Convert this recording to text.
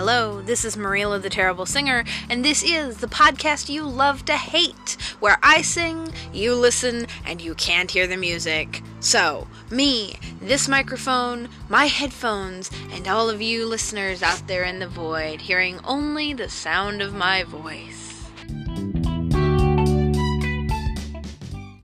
Hello, this is Mariela, the Terrible Singer, and this is the podcast you love to hate, where I sing, you listen, and you can't hear the music. So, me, this microphone, my headphones, and all of you listeners out there in the void, hearing only the sound of my voice.